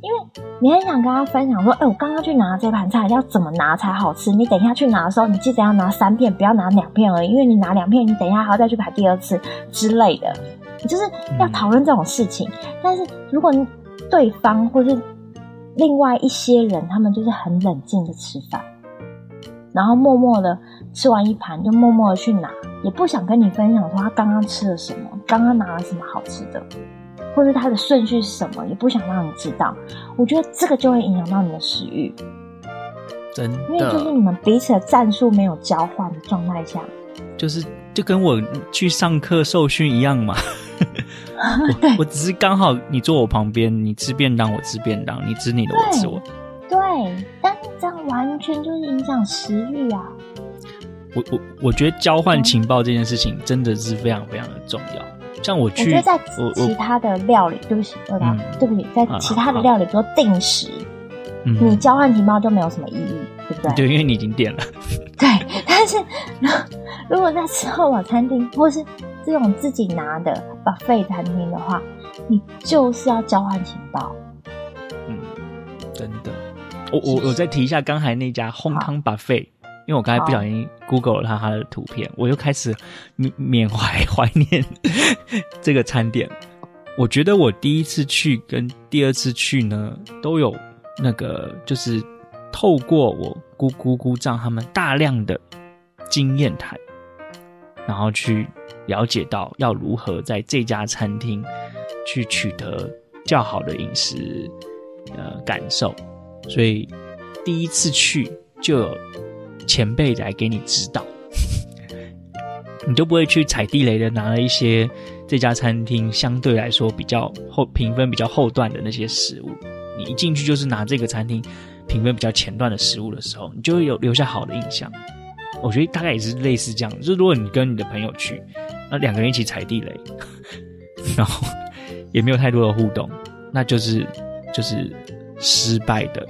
因为你很想跟他分享说，哎、我刚刚去拿这盘菜要怎么拿才好吃？你等一下去拿的时候，你记得要拿三片，不要拿两片而已，因为你拿两片，你等一下还要再去排第二次之类的。就是要讨论这种事情，但是如果对方或是另外一些人，他们就是很冷静的吃饭，然后默默的吃完一盘，就默默的去拿，也不想跟你分享说他刚刚吃了什么，刚刚拿了什么好吃的，或者它的顺序是什么，也不想让你知道。我觉得这个就会影响到你的食欲，真的，因为就是你们彼此的战术没有交换的状态下，就是就跟我去上课受训一样嘛。我，我只是刚好你坐我旁边，你吃便当，我吃便当，你吃你的，我吃我。对，但是这样完全就是影响食欲啊！我我我觉得交换情报这件事情真的是非常非常的重要。像我去，我觉得在其他的料理，对不起，对吧？对不起，在其他的料理，比如说定食，你交换情报就没有什么意义，对不对？对，因为你已经点了。对，但是如果在吃后网餐厅，或是这种自己拿的 buffet 餐厅的话，你就是要交换情报。嗯，真的。我我我再提一下刚才那家烘汤 buffet，因为我刚才不小心 Google 了他他的图片，我又开始缅缅怀 怀念这个餐点。我觉得我第一次去跟第二次去呢，都有那个就是透过我姑姑姑丈他们大量的经验谈，然后去。了解到要如何在这家餐厅去取得较好的饮食呃感受，所以第一次去就有前辈来给你指导，你就不会去踩地雷的拿了一些这家餐厅相对来说比较后评分比较后段的那些食物，你一进去就是拿这个餐厅评分比较前段的食物的时候，你就会有留下好的印象。我觉得大概也是类似这样，就是如果你跟你的朋友去。那两个人一起踩地雷，然后也没有太多的互动，那就是就是失败的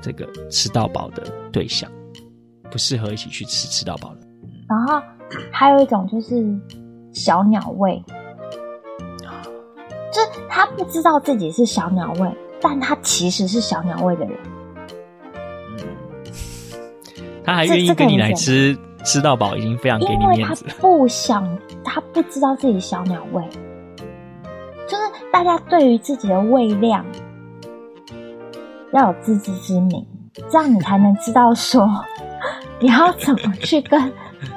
这个吃到饱的对象，不适合一起去吃吃到饱的。然后还有一种就是小鸟胃，就是他不知道自己是小鸟胃，但他其实是小鸟胃的人。嗯，他还愿意跟你来吃。吃到饱已经非常给你面子。他不想，他不知道自己小鸟胃，就是大家对于自己的胃量要有自知之明，这样你才能知道说 你要怎么去跟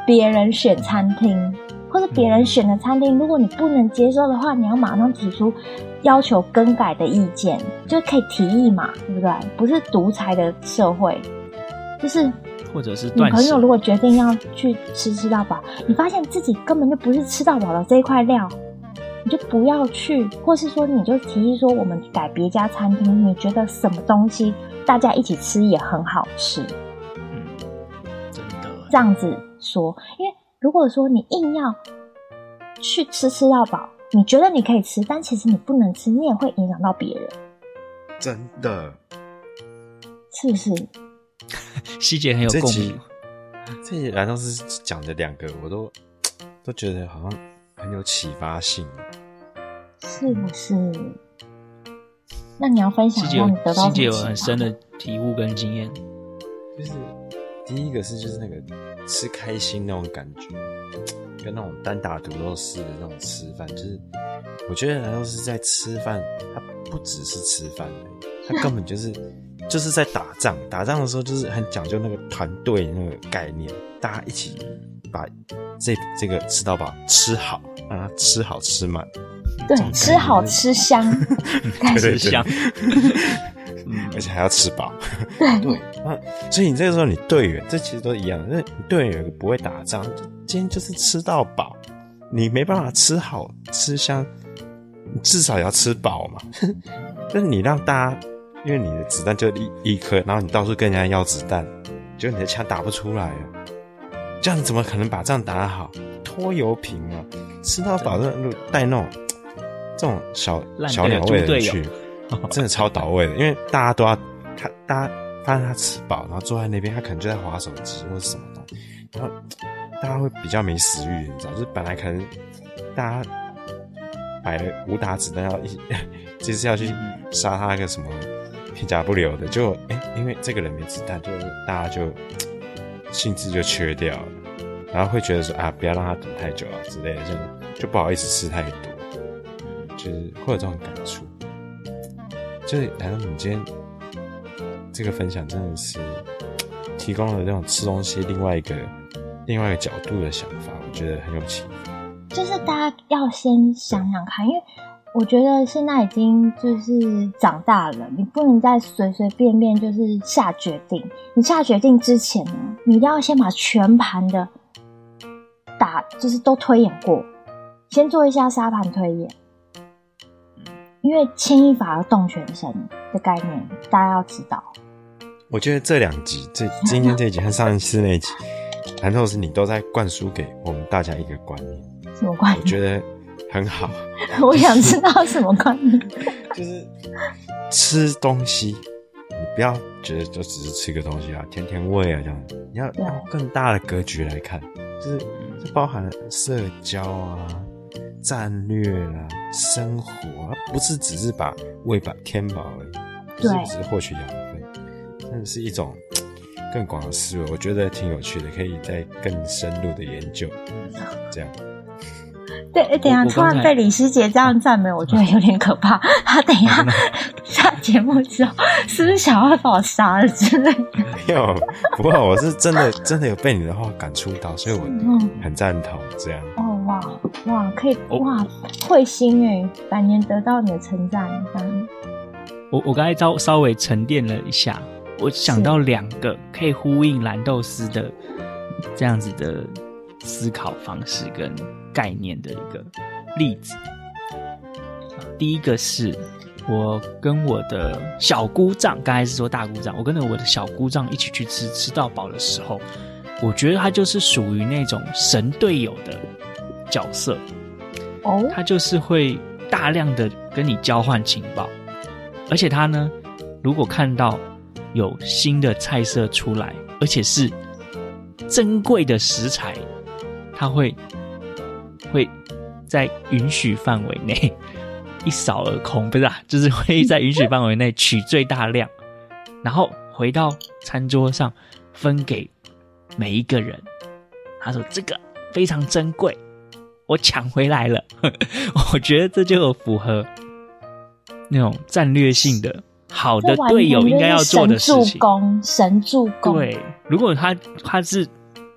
别人选餐厅，或者别人选的餐厅，如果你不能接受的话，你要马上提出要求更改的意见，就可以提议嘛，对不对？不是独裁的社会，就是。或者是女朋友如果决定要去吃吃到饱，你发现自己根本就不是吃到饱的这一块料，你就不要去，或是说你就提议说我们改别家餐厅，你觉得什么东西大家一起吃也很好吃，这样子说，因为如果说你硬要去吃吃到饱，你觉得你可以吃，但其实你不能吃，你也会影响到别人，真的，是不是？细节很有共鸣。这些蓝老师讲的两个，我都都觉得好像很有启发性，是不是？那你要分享让你得到什么？姐有很深的体悟跟经验，就是第一个是就是那个吃开心那种感觉，跟那种单打独斗式的那种吃饭，就是我觉得难道是在吃饭，它不只是吃饭它根本就是 就是在打仗。打仗的时候就是很讲究那个团队那个概念，大家一起把这这个吃到饱吃好，让它吃好吃满。对，吃好吃香，吃香，嗯，而且还要吃饱。对对，啊，所以你这个时候，你队员这其实都一样，那你队员有一个不会打仗，今天就是吃到饱，你没办法吃好吃香，你至少也要吃饱嘛。但是你让大家，因为你的子弹就一一颗，然后你到处跟人家要子弹，结果你的枪打不出来啊，这样怎么可能把仗打好？拖油瓶啊，吃到饱的路带那种。这种小小鸟胃的人去，真的超倒位的，因为大家都要他，大家发现他吃饱，然后坐在那边，他可能就在划手机或者什么东西，然后大家会比较没食欲，你知道，就是本来可能大家摆了五打子弹要一，就是要去杀他一个什么片甲不留的，就哎、欸，因为这个人没子弹，就大家就兴致就缺掉了，然后会觉得说啊，不要让他等太久啊之类的，就就不好意思吃太多。就是会有这种感触，就是来到你今天这个分享，真的是 提供了这种吃东西另外一个另外一个角度的想法，我觉得很有启发。就是大家要先想想看，因为我觉得现在已经就是长大了，你不能再随随便便就是下决定。你下决定之前呢，你一定要先把全盘的打，就是都推演过，先做一下沙盘推演。因为牵一发而动全身的概念，大家要知道。我觉得这两集，这今天这一集和上一次那一集，蓝豆丝你都在灌输给我们大家一个观念。什么观念？我觉得很好。我想知道什么观念？就是吃东西，你不要觉得就只是吃个东西啊，填填胃啊这样子。你要用更大的格局来看，就是这包含了社交啊。战略啦，生活不是只是把喂饱填饱而已，不是只是获取养分，但是一种 更广的思维，我觉得挺有趣的，可以再更深入的研究。这样，对，等一下突然被李师姐这样赞美，我觉得有点可怕。他等一下 下节目之后，是不是想要把我杀了之类的？没有，不过我是真的真的有被你的话感触到，所以我很赞同这样。哦哇哇，可以哇，会心诶，百年得到你的称赞。我我刚才稍稍微沉淀了一下，我想到两个可以呼应蓝豆丝的这样子的思考方式跟概念的一个例子。第一个是我跟我的小姑丈，刚才是说大姑丈，我跟着我的小姑丈一起去吃吃到饱的时候，我觉得他就是属于那种神队友的。角色哦，他就是会大量的跟你交换情报，而且他呢，如果看到有新的菜色出来，而且是珍贵的食材，他会会在允许范围内 一扫而空，不是啊，就是会在允许范围内取最大量，然后回到餐桌上分给每一个人。他说这个非常珍贵。我抢回来了，我觉得这就有符合那种战略性的好的队友应该要做的事情。神助攻，神助攻。对，如果他他是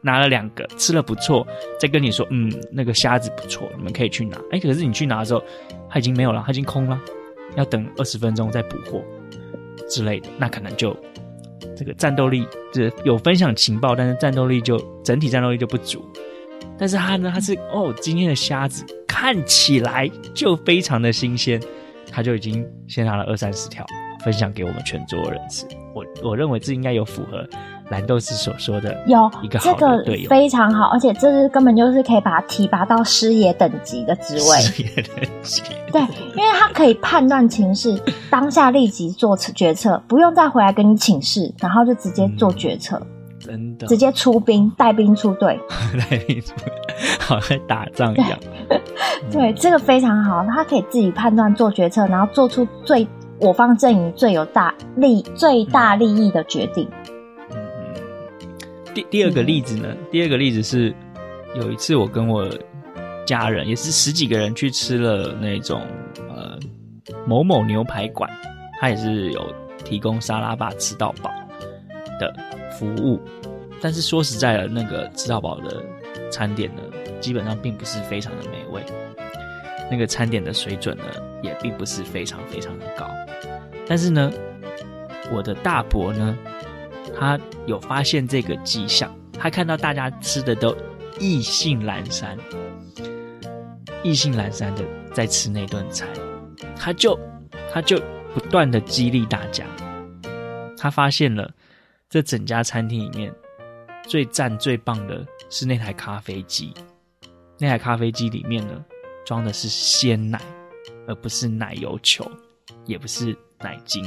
拿了两个吃了不错，再跟你说，嗯，那个虾子不错，你们可以去拿。哎，可是你去拿的时候，他已经没有了，他已经空了，要等二十分钟再补货之类的，那可能就这个战斗力就是有分享情报，但是战斗力就整体战斗力就不足。但是他呢，他是哦，今天的虾子看起来就非常的新鲜，他就已经先拿了二三十条分享给我们全桌人吃。我我认为这应该有符合蓝豆丝所说的有一个好的队友，非常好，而且这是根本就是可以把他提拔到师爷等级的职位。师爷等级，对，因为他可以判断情势，当下立即做决策，不用再回来跟你请示，然后就直接做决策。嗯真的，直接出兵，带兵出队，带兵出，好像打仗一样。对，对，这个非常好，他可以自己判断做决策，然后做出最我方阵营最有大利、最大利益的决定。嗯嗯。第第二个例子呢？嗯、第二个例子是有一次我跟我家人，也是十几个人去吃了那种呃某某牛排馆，他也是有提供沙拉吧吃到饱的服务，但是说实在的，那个吃到饱的餐点呢，基本上并不是非常的美味。那个餐点的水准呢，也并不是非常非常的高。但是呢，我的大伯呢，他有发现这个迹象，他看到大家吃的都意兴阑珊，意兴阑珊的在吃那顿菜，他就他就不断的激励大家。他发现了这整家餐厅里面最赞最棒的是那台咖啡机，那台咖啡机里面呢，装的是鲜奶，而不是奶油球，也不是奶精，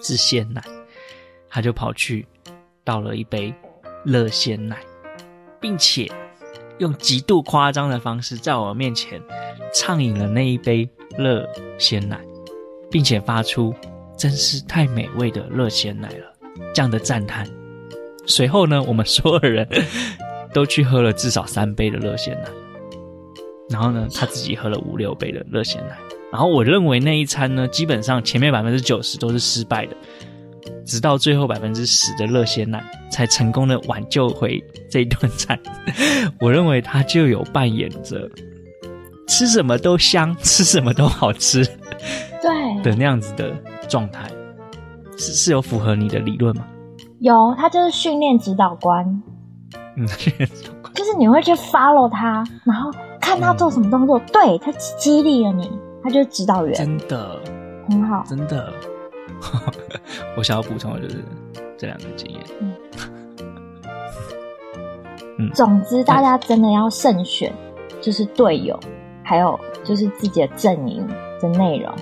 是鲜奶。他就跑去倒了一杯热鲜奶，并且用极度夸张的方式在我面前畅饮了那一杯热鲜奶，并且发出“真是太美味的热鲜奶了”这样的赞叹。随后呢，我们所有人都去喝了至少三杯的热鲜奶。然后呢，他自己喝了五六杯的热鲜奶。然后我认为那一餐呢，基本上前面百分之九十都是失败的，直到最后百分之十的热鲜奶才成功的挽救回这一顿餐。我认为他就有扮演着吃什么都香、吃什么都好吃，对的那样子的状态，是是有符合你的理论吗？有，他就是训练指导官。嗯，训练指导官就是你会去 follow 他，然后。看他做什么动作，嗯、对他激励了你，他就是指导员，真的很好，真的。我想要补充的就是这两个经验。嗯，嗯，总之大家真的要慎选，就是队友，还有就是自己的阵营的内容。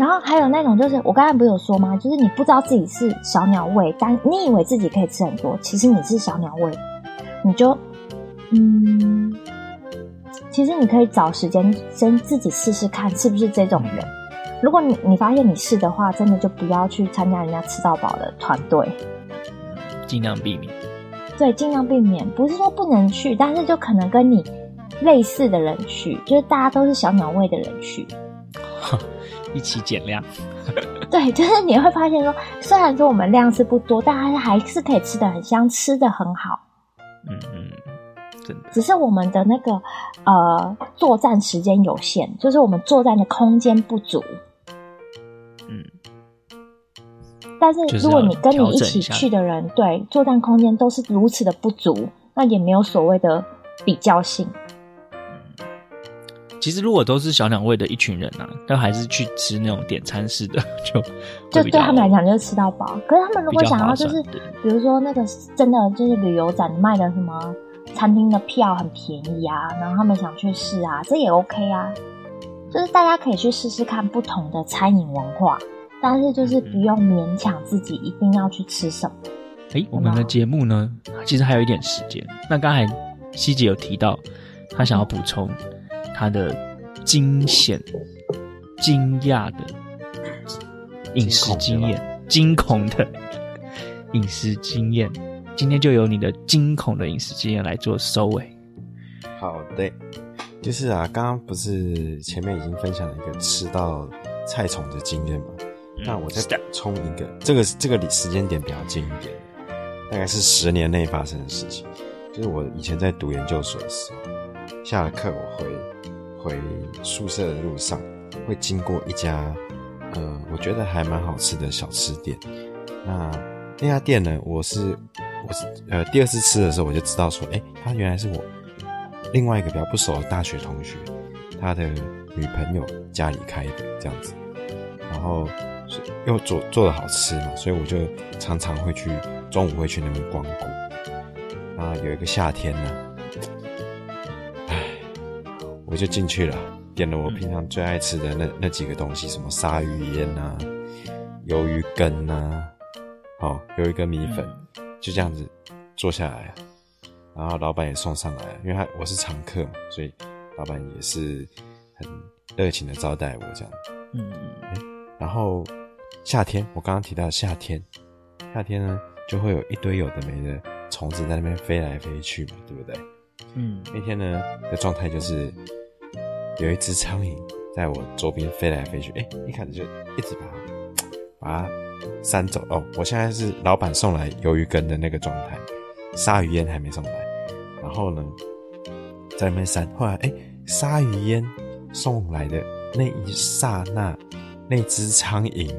然后还有那种就是我刚才不是有说吗？就是你不知道自己是小鸟胃，但你以为自己可以吃很多，其实你是小鸟胃，你就嗯。其实你可以找时间先自己试试看是不是这种人。如果你你发现你是的话，真的就不要去参加人家吃到饱的团队，尽量避免。对，尽量避免。不是说不能去，但是就可能跟你类似的人去，就是大家都是小鸟胃的人去，一起减量。对，就是你会发现说，虽然说我们量是不多，但还是还是可以吃的很香，吃的很好。嗯嗯。真的只是我们的那个呃作战时间有限，就是我们作战的空间不足。嗯，但是如果你跟你一起去的人，对作战空间都是如此的不足，那也没有所谓的比较性。嗯，其实如果都是小鸟胃的一群人啊，都还是去吃那种点餐式的，就就对他们来讲就是吃到饱。可是他们如果想要就是，比如说那个真的就是旅游展卖的什么。餐厅的票很便宜啊，然后他们想去试啊，这也 OK 啊。就是大家可以去试试看不同的餐饮文化，但是就是不用勉强自己一定要去吃什么。哎、欸，我们的节目呢，其实还有一点时间。那刚才希姐有提到，她想要补充她的惊险、惊讶的饮食经验，惊恐的饮食经验。今天就由你的惊恐的饮食经验来做收尾。好的，就是啊，刚刚不是前面已经分享了一个吃到菜虫的经验吗？嗯、那我再补充一个，这个这个时间点比较近一点，大概是十年内发生的事情。就是我以前在读研究所的时候，下了课我回回宿舍的路上，会经过一家呃，我觉得还蛮好吃的小吃店。那那家店呢，我是。我是呃第二次吃的时候，我就知道说，哎、欸，他原来是我另外一个比较不熟的大学同学，他的女朋友家里开的这样子，然后又做做的好吃嘛，所以我就常常会去中午会去那边光顾。那，有一个夏天呢，我就进去了，点了我平常最爱吃的那那几个东西，什么鲨鱼烟啊、鱿鱼羹啊，好，鱿鱼羹米粉。就这样子坐下来，然后老板也送上来，因为他我是常客嘛，所以老板也是很热情的招待我这样。嗯，然后夏天，我刚刚提到夏天，夏天呢就会有一堆有的没的虫子在那边飞来飞去嘛，对不对？嗯，那天呢的状态就是有一只苍蝇在我周边飞来飞去，哎，一开始就一直 把它把它扇走。哦，我现在是老板送来鱿鱼羹的那个状态，鲨鱼烟还没送来。然后呢，在那边扇，后来哎，鲨鱼烟送来的那一刹那，那只苍蝇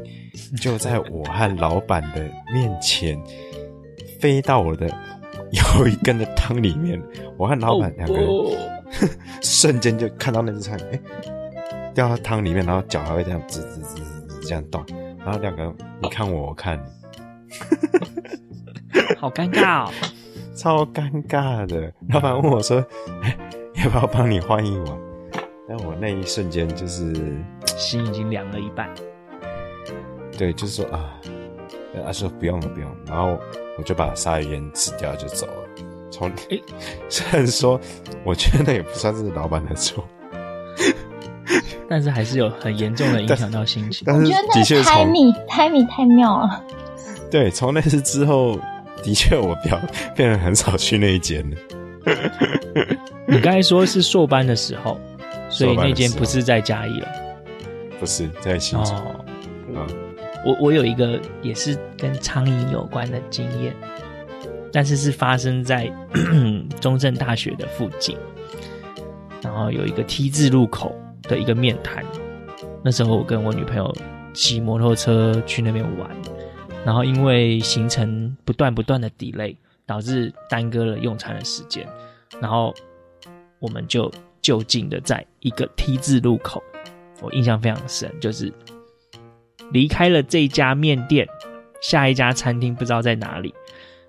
就在我和老板的面前飞到我的。鱿鱼根的汤里面，我和老板两个人、瞬间就看到那只苍蝇，哎，掉到汤里面，然后脚还会这样吱吱吱吱这样动，然后两个你看我，我看你，好尴尬哦，超尴尬的。老板问我说：“哎，要不要帮你换一碗？”但我那一瞬间就是心已经凉了一半。对，就是说啊，他说不用了，不用了，然后。我就把鲨鱼烟吃掉就走了。从诶、欸，虽然说我觉得那也不算是老板的错，但是还是有很严重的影响到心情。但是的确，timing timing 太妙了。对，从那次之后，的确我表变得很少去那一间了。你刚才说是硕班的时候，所以那间不是在嘉义了，不是在新竹。哦嗯我我有一个也是跟苍蝇有关的经验，但是是发生在 中正大学的附近，然后有一个 T 字路口的一个面摊，那时候我跟我女朋友骑摩托车去那边玩，然后因为行程不断不断的 delay，导致耽搁了用餐的时间，然后我们就就近的在一个 T 字路口，我印象非常深，就是。离开了这家面店，下一家餐厅不知道在哪里，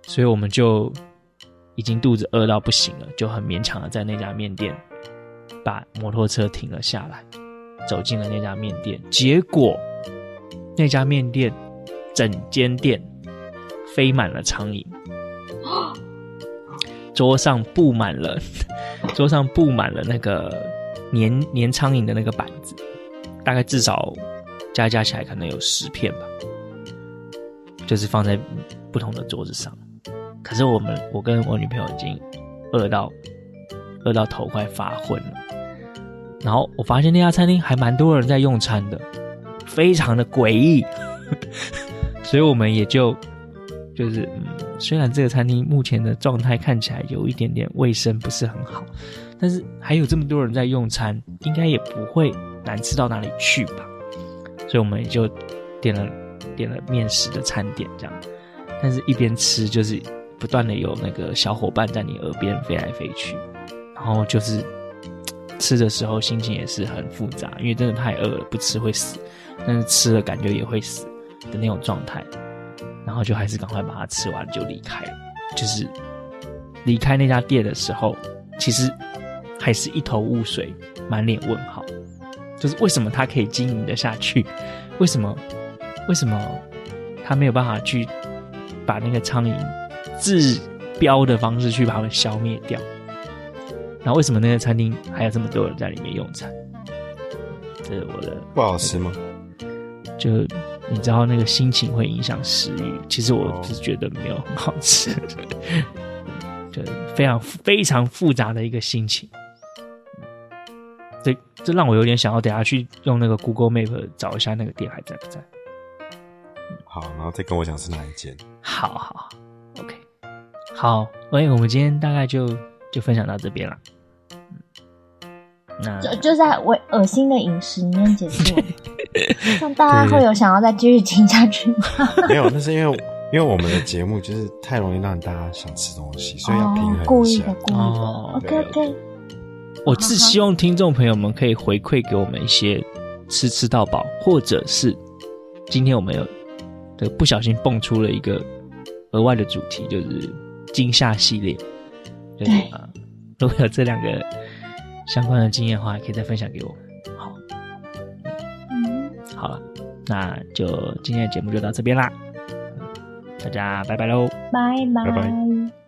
所以我们就已经肚子饿到不行了，就很勉强的在那家面店把摩托车停了下来，走进了那家面店。结果那家面店整间店飞满了苍蝇，桌上布满了 桌上布满了那个粘粘苍蝇的那个板子，大概至少。加加起来可能有十片吧，就是放在不同的桌子上。可是我们，我跟我女朋友已经饿到饿到头快发昏了。然后我发现那家餐厅还蛮多人在用餐的，非常的诡异。所以我们也就就是，嗯，虽然这个餐厅目前的状态看起来有一点点卫生不是很好，但是还有这么多人在用餐，应该也不会难吃到哪里去吧。所以我们也就点了点了面食的餐点，这样，但是一边吃就是不断的有那个小伙伴在你耳边飞来飞去，然后就是吃的时候心情也是很复杂，因为真的太饿了，不吃会死，但是吃了感觉也会死的那种状态，然后就还是赶快把它吃完就离开了。就是离开那家店的时候，其实还是一头雾水，满脸问号。就是为什么他可以经营得下去？为什么？为什么他没有办法去把那个苍蝇治标的方式去把它们消灭掉？然后为什么那个餐厅还有这么多人在里面用餐？这是我的不好吃吗？就你知道那个心情会影响食欲。其实我是觉得没有很好吃，就非常非常复杂的一个心情。这这让我有点想要等下去用那个 Google Map 找一下那个店还在不在。好，然后再跟我讲是哪一间。好好好，所以我们今天大概就就分享到这边了。嗯，那就就在我恶心的饮食里面结束，那大家会有想要再继续听下去吗？没有，那是因为因为我们的节目就是太容易让大家想吃东西，所以要平衡一下。哦、故意的，故意的。哦、OK OK。我是希望听众朋友们可以回馈给我们一些吃吃到饱，或者是今天我们有的不小心蹦出了一个额外的主题，就是惊吓系列。就是啊，如果有这两个相关的经验的话，可以再分享给我。好，嗯，好了，那就今天的节目就到这边啦，大家拜拜喽，拜拜。拜拜。